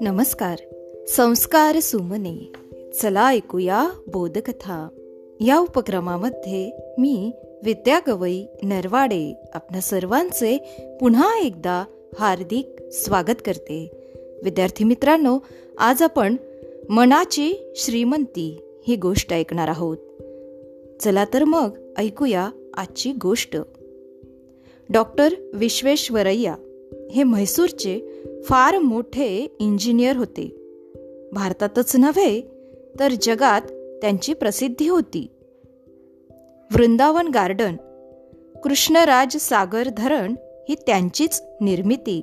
नमस्कार. संस्कार सुमने. चला ऐकूया बोधकथा. या उपक्रमामध्ये मी विद्या गवई नरवाडे आपल्या सर्वांचे पुन्हा एकदा हार्दिक स्वागत करते. विद्यार्थी मित्रांनो आज आपण मनाची श्रीमंती ही गोष्ट ऐकणार आहोत. चला तर मग ऐकूया आजची गोष्ट. डॉक्टर विश्वेश्वरय्या हे म्हैसूरचे फार मोठे इंजिनियर होते. भारतातच नव्हे तर जगात त्यांची प्रसिद्धी होती. वृंदावन गार्डन कृष्णराज सागर धरण ही त्यांचीच निर्मिती.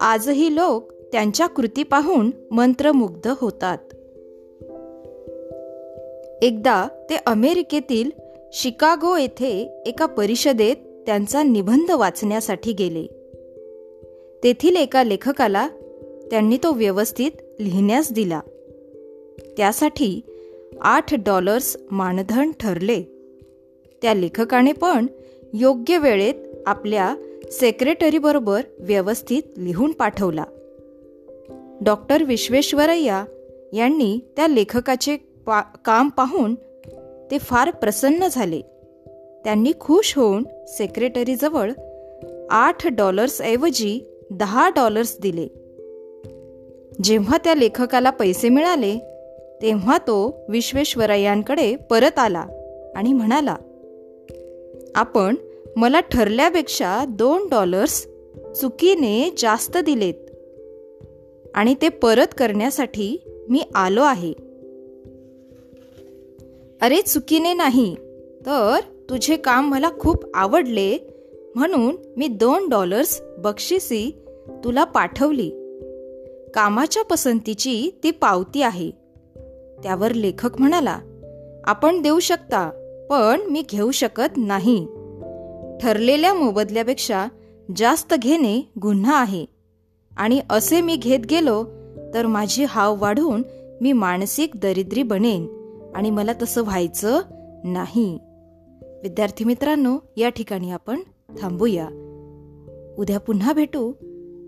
आजही लोक त्यांच्या कृती पाहून मंत्रमुग्ध होतात. एकदा ते अमेरिकेतील शिकागो येथे एका परिषदेत त्यांचा निबंध वाचण्यासाठी गेले. तेथील एका लेखकाला त्यांनी तो व्यवस्थित लिहिण्यास दिला. त्यासाठी आठ डॉलर्स मानधन ठरले. त्या लेखकाने पण योग्य वेळेत आपल्या सेक्रेटरीबरोबर व्यवस्थित लिहून पाठवला. डॉक्टर विश्वेश्वरय्या यांनी त्या लेखकाचे पा काम पाहून ते फार प्रसन्न झाले. त्यांनी खुश होऊन सेक्रेटरीजवळ आठ डॉलर्सऐवजी दहा डॉलर्स दिले. जेव्हा त्या लेखकाला पैसे मिळाले तेव्हा तो विश्वेश्वरय्यांकडे परत आला आणि म्हणाला आपण मला ठरल्यापेक्षा दोन डॉलर्स चुकीने जास्त दिलेत आणि ते परत करण्यासाठी मी आलो आहे. अरे चुकीने नाही तर तुझे काम मला खूप आवडले म्हणून मी दोन डॉलर्स बक्षिसी तुला पाठवली. कामाच्या पसंतीची ती पावती आहे. त्यावर लेखक म्हणाला आपण देऊ शकता पण मी घेऊ शकत नाही. ठरलेल्या मोबदल्यापेक्षा जास्त घेणे गुन्हा आहे. आणि असे मी घेत गेलो तर माझी हाव वाढून मी मानसिक दरिद्री बनेन आणि मला तसं व्हायचं नाही. विद्यार्थी मित्रांनो या ठिकाणी आपण थांबूया. उद्या पुन्हा भेटू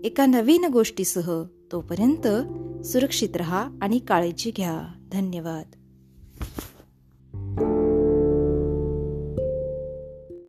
एका नवीन गोष्टीसह. तोपर्यंत सुरक्षित रहा आणि काळजी घ्या. धन्यवाद.